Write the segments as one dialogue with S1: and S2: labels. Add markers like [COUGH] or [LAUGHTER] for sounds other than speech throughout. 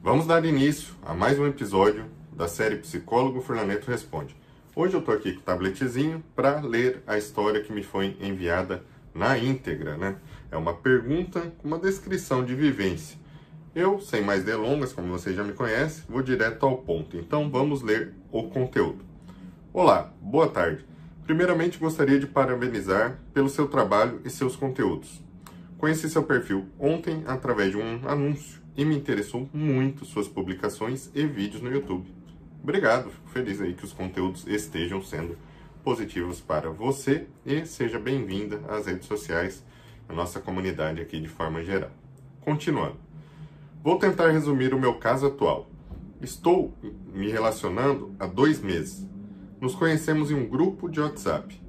S1: Vamos dar início a mais um episódio da série Psicólogo Furlaneto Responde. Hoje eu estou aqui com o tabletezinho para ler a história que me foi enviada na íntegra, né? É uma pergunta com uma descrição de vivência. Eu, sem mais delongas, como você já me conhece, vou direto ao ponto. Então vamos ler o conteúdo. Olá, boa tarde. Primeiramente gostaria de parabenizar pelo seu trabalho e seus conteúdos. Conheci seu perfil ontem através de um anúncio e me interessou muito suas publicações e vídeos no YouTube. Obrigado, fico feliz aí que os conteúdos estejam sendo positivos para você e seja bem-vinda às redes sociais, a nossa comunidade aqui de forma geral. Continuando. Vou tentar resumir o meu caso atual. Estou me relacionando há dois meses. Nos conhecemos em um grupo de WhatsApp.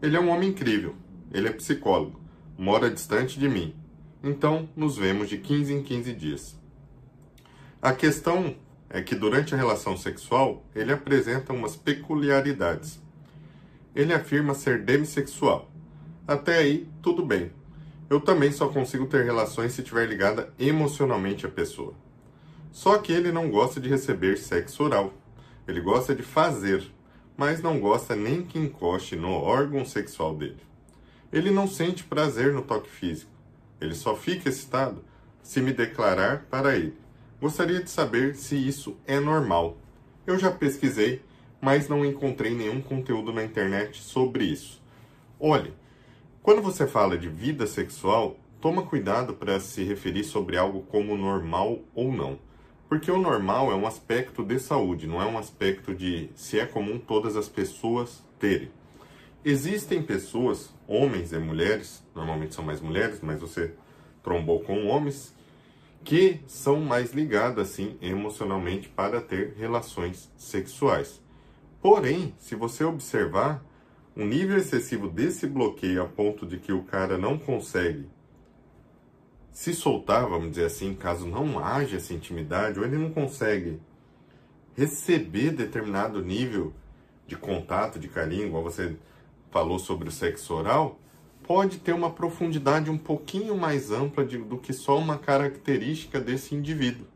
S1: Ele é um homem incrível. Ele é psicólogo. Mora distante de mim. Então, nos vemos de 15 em 15 dias. A questão é que durante a relação sexual, ele apresenta umas peculiaridades. Ele afirma ser demissexual. Até aí, tudo bem. Eu também só consigo ter relações se estiver ligada emocionalmente à pessoa. Só que ele não gosta de receber sexo oral. Ele gosta de fazer, mas não gosta nem que encoste no órgão sexual dele. Ele não sente prazer no toque físico. Ele só fica excitado se me declarar para ele. Gostaria de saber se isso é normal. Eu já pesquisei, mas não encontrei nenhum conteúdo na internet sobre isso. Olhe, quando você fala de vida sexual, toma cuidado para se referir sobre algo como normal ou não. Porque o normal é um aspecto de saúde, não é um aspecto de se é comum todas as pessoas terem. Existem pessoas, homens e mulheres, normalmente são mais mulheres, mas você trombou com homens, que são mais ligadas assim emocionalmente para ter relações sexuais. Porém, se você observar, um nível excessivo desse bloqueio a ponto de que o cara não consegue se soltar, vamos dizer assim, caso não haja essa intimidade, ou ele não consegue receber determinado nível de contato, de carinho, igual você falou sobre o sexo oral, pode ter uma profundidade um pouquinho mais ampla de, do que só uma característica desse indivíduo.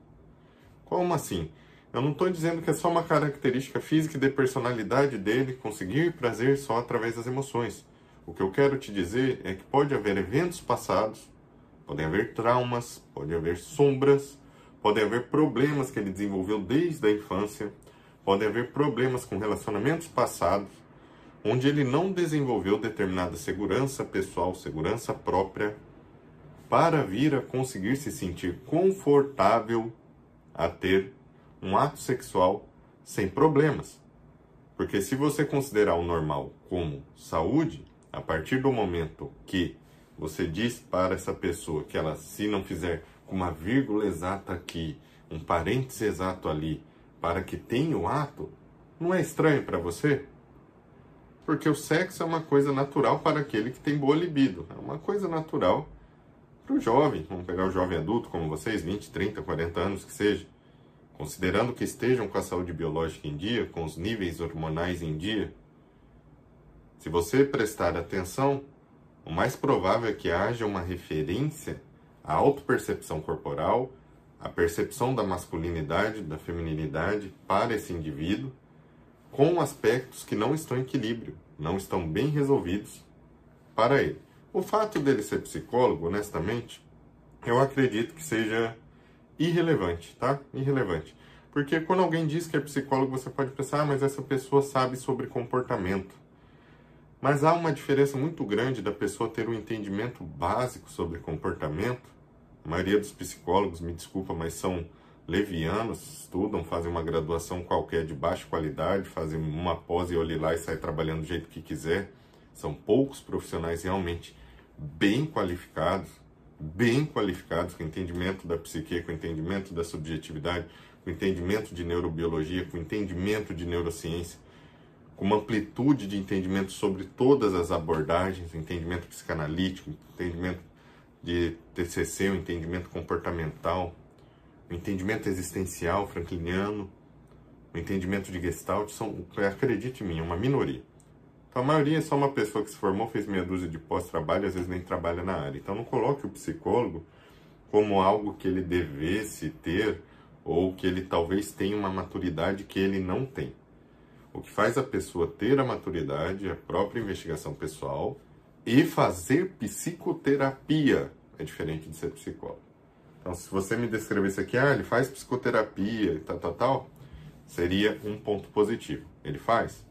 S1: Como assim? Eu não estou dizendo que é só uma característica física e de personalidade dele conseguir prazer só através das emoções. O que eu quero te dizer é que pode haver eventos passados, podem haver traumas, pode haver sombras, podem haver problemas que ele desenvolveu desde a infância, podem haver problemas com relacionamentos passados, onde ele não desenvolveu determinada segurança pessoal, segurança própria, para vir a conseguir se sentir confortável a ter um ato sexual sem problemas. Porque se você considerar o normal como saúde, a partir do momento que você diz para essa pessoa que ela, se não fizer com uma vírgula exata aqui, um parênteses exato ali, para que tenha o ato, não é estranho para você? Porque o sexo é uma coisa natural para aquele que tem boa libido. É uma coisa natural para o jovem. Vamos pegar o jovem adulto como vocês, 20, 30, 40 anos que seja. Considerando que estejam com a saúde biológica em dia, com os níveis hormonais em dia, se você prestar atenção, o mais provável é que haja uma referência à autopercepção corporal, à percepção da masculinidade, da feminilidade para esse indivíduo, com aspectos que não estão em equilíbrio, não estão bem resolvidos para ele. O fato dele ser psicólogo, honestamente, eu acredito que seja irrelevante, tá? Irrelevante. Porque quando alguém diz que é psicólogo, você pode pensar, ah, mas essa pessoa sabe sobre comportamento. Mas há uma diferença muito grande da pessoa ter um entendimento básico sobre comportamento. A maioria dos psicólogos, me desculpa, mas são levianos, estudam, fazem uma graduação qualquer de baixa qualidade, fazem uma pós e olhe lá e sai trabalhando do jeito que quiser. São poucos profissionais realmente bem qualificados bem qualificados, com entendimento da psique, com entendimento da subjetividade, com entendimento de neurobiologia, com entendimento de neurociência, com uma amplitude de entendimento sobre todas as abordagens, entendimento psicanalítico, entendimento de TCC, o entendimento comportamental, o entendimento existencial frankliniano, o entendimento de Gestalt, são, acredite em mim, é uma minoria. Então, a maioria é só uma pessoa que se formou, fez meia dúzia de pós-trabalho às vezes nem trabalha na área. Então, não coloque o psicólogo como algo que ele devesse ter ou que ele talvez tenha uma maturidade que ele não tem. O que faz a pessoa ter a maturidade é a própria investigação pessoal e fazer psicoterapia. É diferente de ser psicólogo. Então, se você me descrevesse aqui, ah, ele faz psicoterapia e tal, tal, tal, seria um ponto positivo. Ele faz?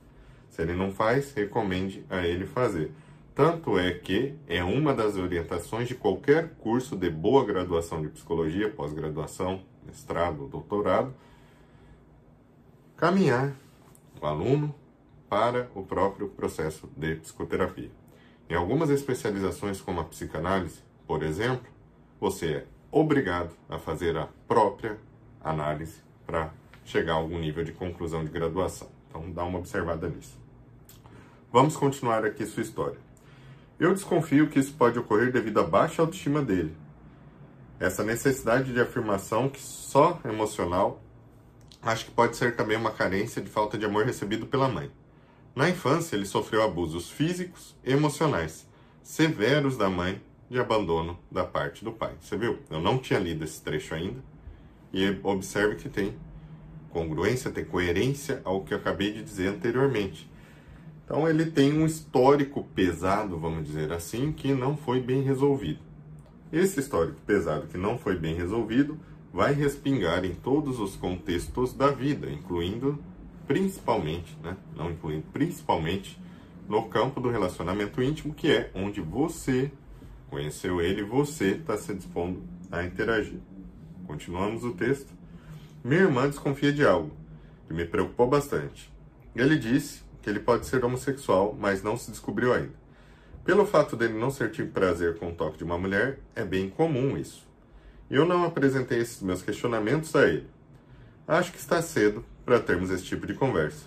S1: Se ele não faz, recomende a ele fazer. Tanto é que é uma das orientações de qualquer curso de boa graduação de psicologia, pós-graduação, mestrado, doutorado, caminhar o aluno para o próprio processo de psicoterapia. Em algumas especializações, como a psicanálise, por exemplo, você é obrigado a fazer a própria análise para chegar a algum nível de conclusão de graduação. Então, dá uma observada nisso. Vamos continuar aqui sua história. Eu desconfio que isso pode ocorrer devido à baixa autoestima dele. Essa necessidade de afirmação que só emocional, acho que pode ser também uma carência de falta de amor recebido pela mãe. Na infância, ele sofreu abusos físicos e emocionais severos da mãe de abandono da parte do pai. Você viu? Eu não tinha lido esse trecho ainda. E observe que tem congruência, tem coerência ao que eu acabei de dizer anteriormente. Então ele tem um histórico pesado, vamos dizer assim, que não foi bem resolvido. Esse histórico pesado que não foi bem resolvido vai respingar em todos os contextos da vida, incluindo principalmente, né, não incluindo principalmente no campo do relacionamento íntimo, que é onde você conheceu ele, você está se dispondo a interagir. Continuamos o texto. Minha irmã desconfia de algo que me preocupou bastante. Ele disse que ele pode ser homossexual, mas não se descobriu ainda. Pelo fato dele não sentir prazer com o toque de uma mulher, é bem comum isso. Eu não apresentei esses meus questionamentos a ele. Acho que está cedo para termos esse tipo de conversa.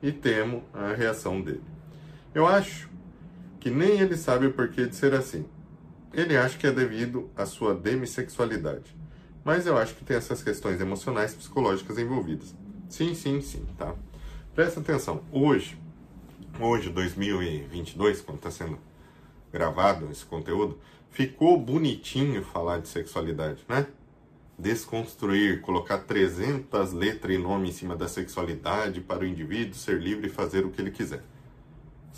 S1: E temo a reação dele. Eu acho que nem ele sabe o porquê de ser assim. Ele acha que é devido à sua demissexualidade. Mas eu acho que tem essas questões emocionais psicológicas envolvidas. Sim, sim, sim, tá? Presta atenção, hoje, hoje, 2022, quando está sendo gravado esse conteúdo, ficou bonitinho falar de sexualidade, né? Desconstruir, colocar 300 letras e nome em cima da sexualidade para o indivíduo ser livre e fazer o que ele quiser.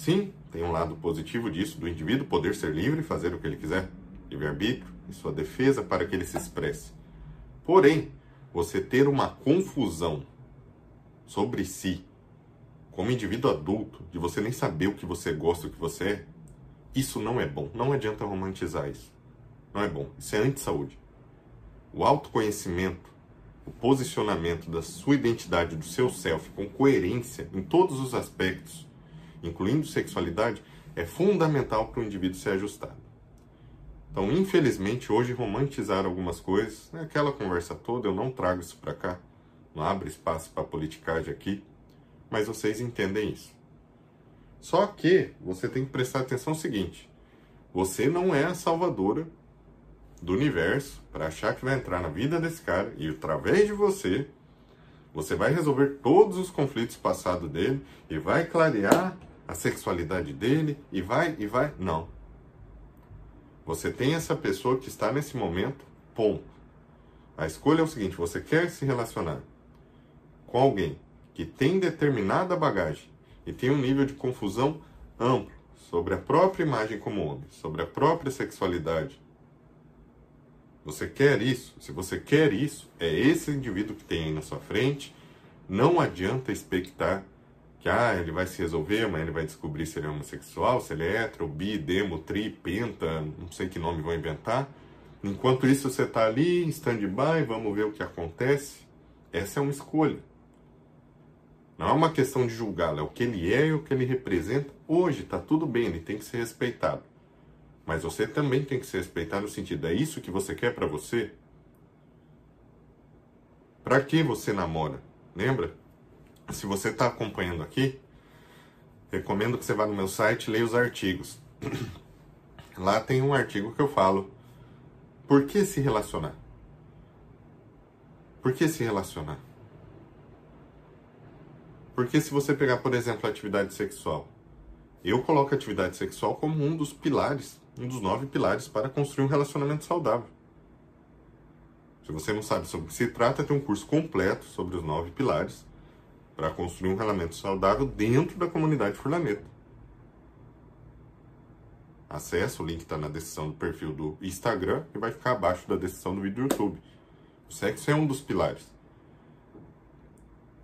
S1: Sim, tem um lado positivo disso, do indivíduo poder ser livre fazer o que ele quiser, livre-arbítrio e sua defesa para que ele se expresse. Porém, você ter uma confusão sobre si como indivíduo adulto, de você nem saber o que você gosta, o que você é, isso não é bom. Não adianta romantizar isso. Não é bom. Isso é anti-saúde. O autoconhecimento, o posicionamento da sua identidade, do seu self, com coerência em todos os aspectos, incluindo sexualidade, é fundamental para o indivíduo ser ajustado. Então, infelizmente, hoje romantizar algumas coisas, né, aquela conversa toda, eu não trago isso para cá, não abre espaço para politicagem aqui, mas vocês entendem isso. Só que você tem que prestar atenção no seguinte: você não é a salvadora do universo para achar que vai entrar na vida desse cara e através de você você vai resolver todos os conflitos passados dele e vai clarear a sexualidade dele e vai e vai. Não. Você tem essa pessoa que está nesse momento, ponto. A escolha é o seguinte: você quer se relacionar com alguém que tem determinada bagagem e tem um nível de confusão amplo sobre a própria imagem como homem, sobre a própria sexualidade. Você quer isso? Se você quer isso, é esse indivíduo que tem aí na sua frente. Não adianta expectar que ah, ele vai se resolver, mas ele vai descobrir se ele é homossexual, se ele é hétero, bi, demo, tri, penta, não sei que nome vão inventar. Enquanto isso, você está ali em stand-by, vamos ver o que acontece. Essa é uma escolha. Não é uma questão de julgá-lo, é o que ele é e o que ele representa. Hoje está tudo bem, ele tem que ser respeitado. Mas você também tem que ser respeitado no sentido, é isso que você quer para você? Para que você namora? Lembra? Se você está acompanhando aqui, recomendo que você vá no meu site e leia os artigos. [COUGHS] Lá tem um artigo que eu falo por que se relacionar? Por que se relacionar? Porque se você pegar, por exemplo, a atividade sexual, eu coloco a atividade sexual como um dos pilares, um dos nove pilares para construir um relacionamento saudável. Se você não sabe sobre o que se trata, tem um curso completo sobre os nove pilares para construir um relacionamento saudável dentro da comunidade Furlaneta. Acesse, o link está na descrição do perfil do Instagram e vai ficar abaixo da descrição do vídeo do YouTube. O sexo é um dos pilares.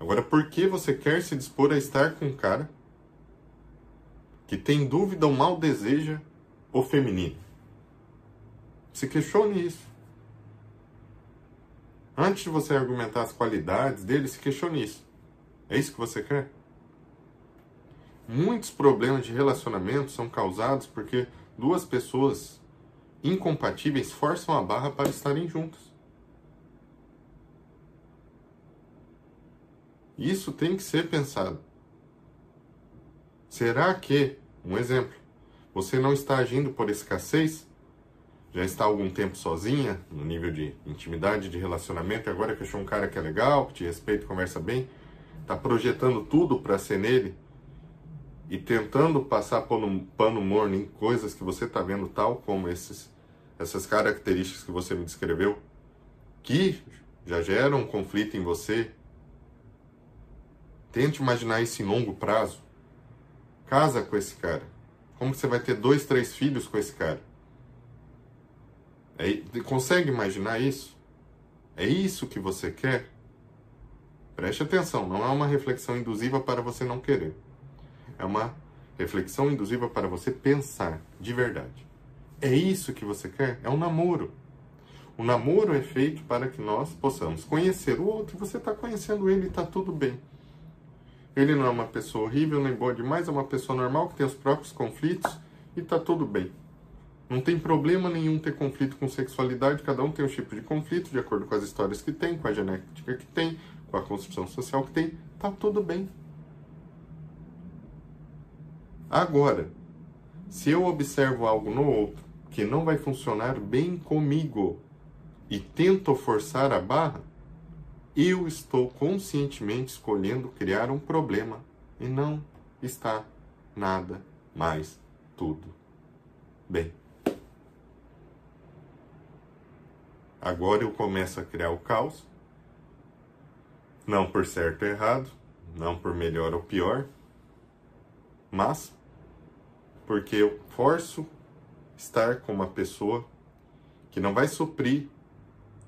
S1: Agora, por que você quer se dispor a estar com um cara que tem dúvida ou mal deseja o feminino? Se questione isso. Antes de você argumentar as qualidades dele, se questione isso. É isso que você quer? Muitos problemas de relacionamento são causados porque duas pessoas incompatíveis forçam a barra para estarem juntas. Isso tem que ser pensado. Será que, um exemplo, você não está agindo por escassez? Já está há algum tempo sozinha, no nível de intimidade, de relacionamento, e agora que achou um cara que é legal, que te respeita conversa bem, está projetando tudo para ser nele e tentando passar pano, pano morno em coisas que você está vendo, tal como esses, essas características que você me descreveu, que já geram um conflito em você, Tente imaginar isso em longo prazo. Casa com esse cara. Como você vai ter dois, três filhos com esse cara? É, consegue imaginar isso? É isso que você quer? Preste atenção, não é uma reflexão induziva para você não querer. É uma reflexão induziva para você pensar de verdade. É isso que você quer? É um namoro. O namoro é feito para que nós possamos conhecer o outro. Você está conhecendo ele está tudo bem. Ele não é uma pessoa horrível nem boa demais, é uma pessoa normal que tem os próprios conflitos e tá tudo bem. Não tem problema nenhum ter conflito com sexualidade, cada um tem um tipo de conflito de acordo com as histórias que tem, com a genética que tem, com a construção social que tem, tá tudo bem. Agora, se eu observo algo no outro que não vai funcionar bem comigo e tento forçar a barra, eu estou conscientemente escolhendo criar um problema e não está nada mais tudo bem. Agora eu começo a criar o caos, não por certo ou errado, não por melhor ou pior, mas porque eu forço estar com uma pessoa que não vai suprir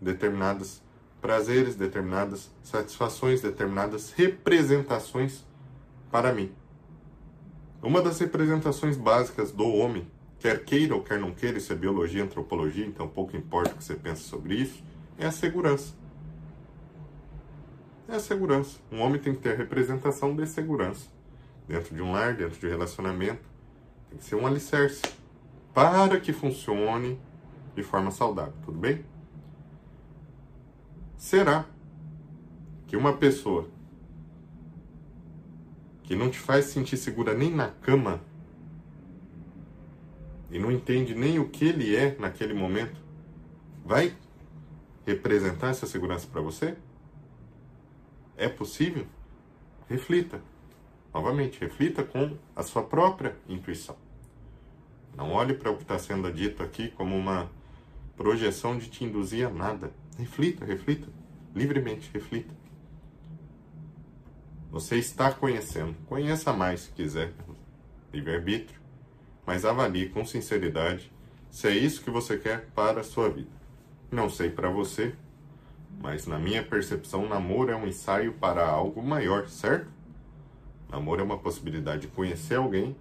S1: determinadas prazeres, determinadas satisfações, determinadas representações para mim. Uma das representações básicas do homem, quer queira ou quer não queira, isso é biologia, antropologia, então pouco importa o que você pensa sobre isso, é a segurança. É a segurança. Um homem tem que ter a representação de segurança. Dentro de um lar, dentro de um relacionamento, tem que ser um alicerce para que funcione de forma saudável, tudo bem? Será que uma pessoa que não te faz sentir segura nem na cama e não entende nem o que ele é naquele momento, vai representar essa segurança para você? É possível? Reflita. Novamente, reflita com a sua própria intuição. Não olhe para o que está sendo dito aqui como uma projeção de te induzir a nada. Reflita, reflita. Livremente, reflita. Você está conhecendo. Conheça mais se quiser. Livre-arbítrio. Mas avalie com sinceridade se é isso que você quer para a sua vida. Não sei para você, mas na minha percepção, namoro é um ensaio para algo maior, certo? Namoro é uma possibilidade de conhecer alguém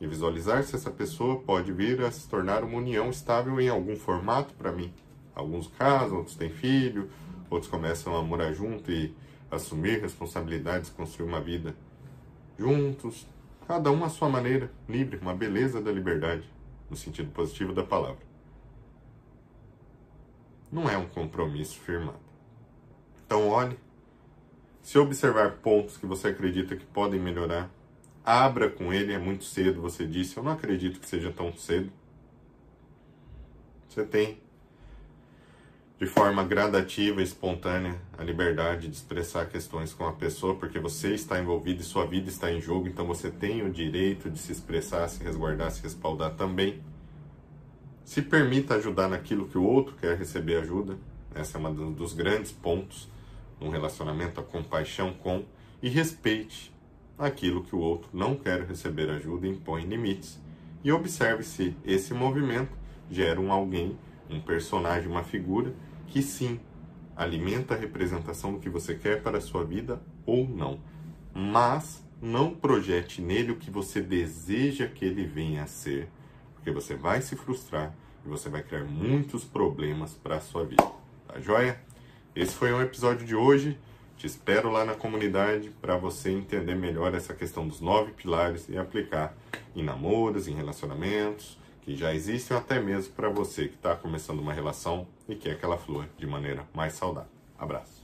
S1: e visualizar se essa pessoa pode vir a se tornar uma união estável em algum formato para mim. Alguns casam, outros têm filho, outros começam a morar junto e assumir responsabilidades, construir uma vida juntos, cada um à sua maneira, livre, uma beleza da liberdade, no sentido positivo da palavra. Não é um compromisso firmado. Então, olhe, se observar pontos que você acredita que podem melhorar, abra com ele, é muito cedo, você disse, eu não acredito que seja tão cedo. Você tem de forma gradativa e espontânea a liberdade de expressar questões com a pessoa, porque você está envolvido e sua vida está em jogo, então você tem o direito de se expressar, se resguardar, se respaldar também. Se permita ajudar naquilo que o outro quer receber ajuda. Essa é um dos grandes pontos no relacionamento, a compaixão com e respeite aquilo que o outro não quer receber ajuda impõe limites. E observe se esse movimento gera um alguém, um personagem, uma figura que sim alimenta a representação do que você quer para a sua vida ou não. Mas não projete nele o que você deseja que ele venha a ser, porque você vai se frustrar e você vai criar muitos problemas para a sua vida. Tá joia? Esse foi um episódio de hoje. Te espero lá na comunidade para você entender melhor essa questão dos nove pilares e aplicar em namoros, em relacionamentos, que já existem até mesmo para você que está começando uma relação e quer que ela flua de maneira mais saudável. Abraço.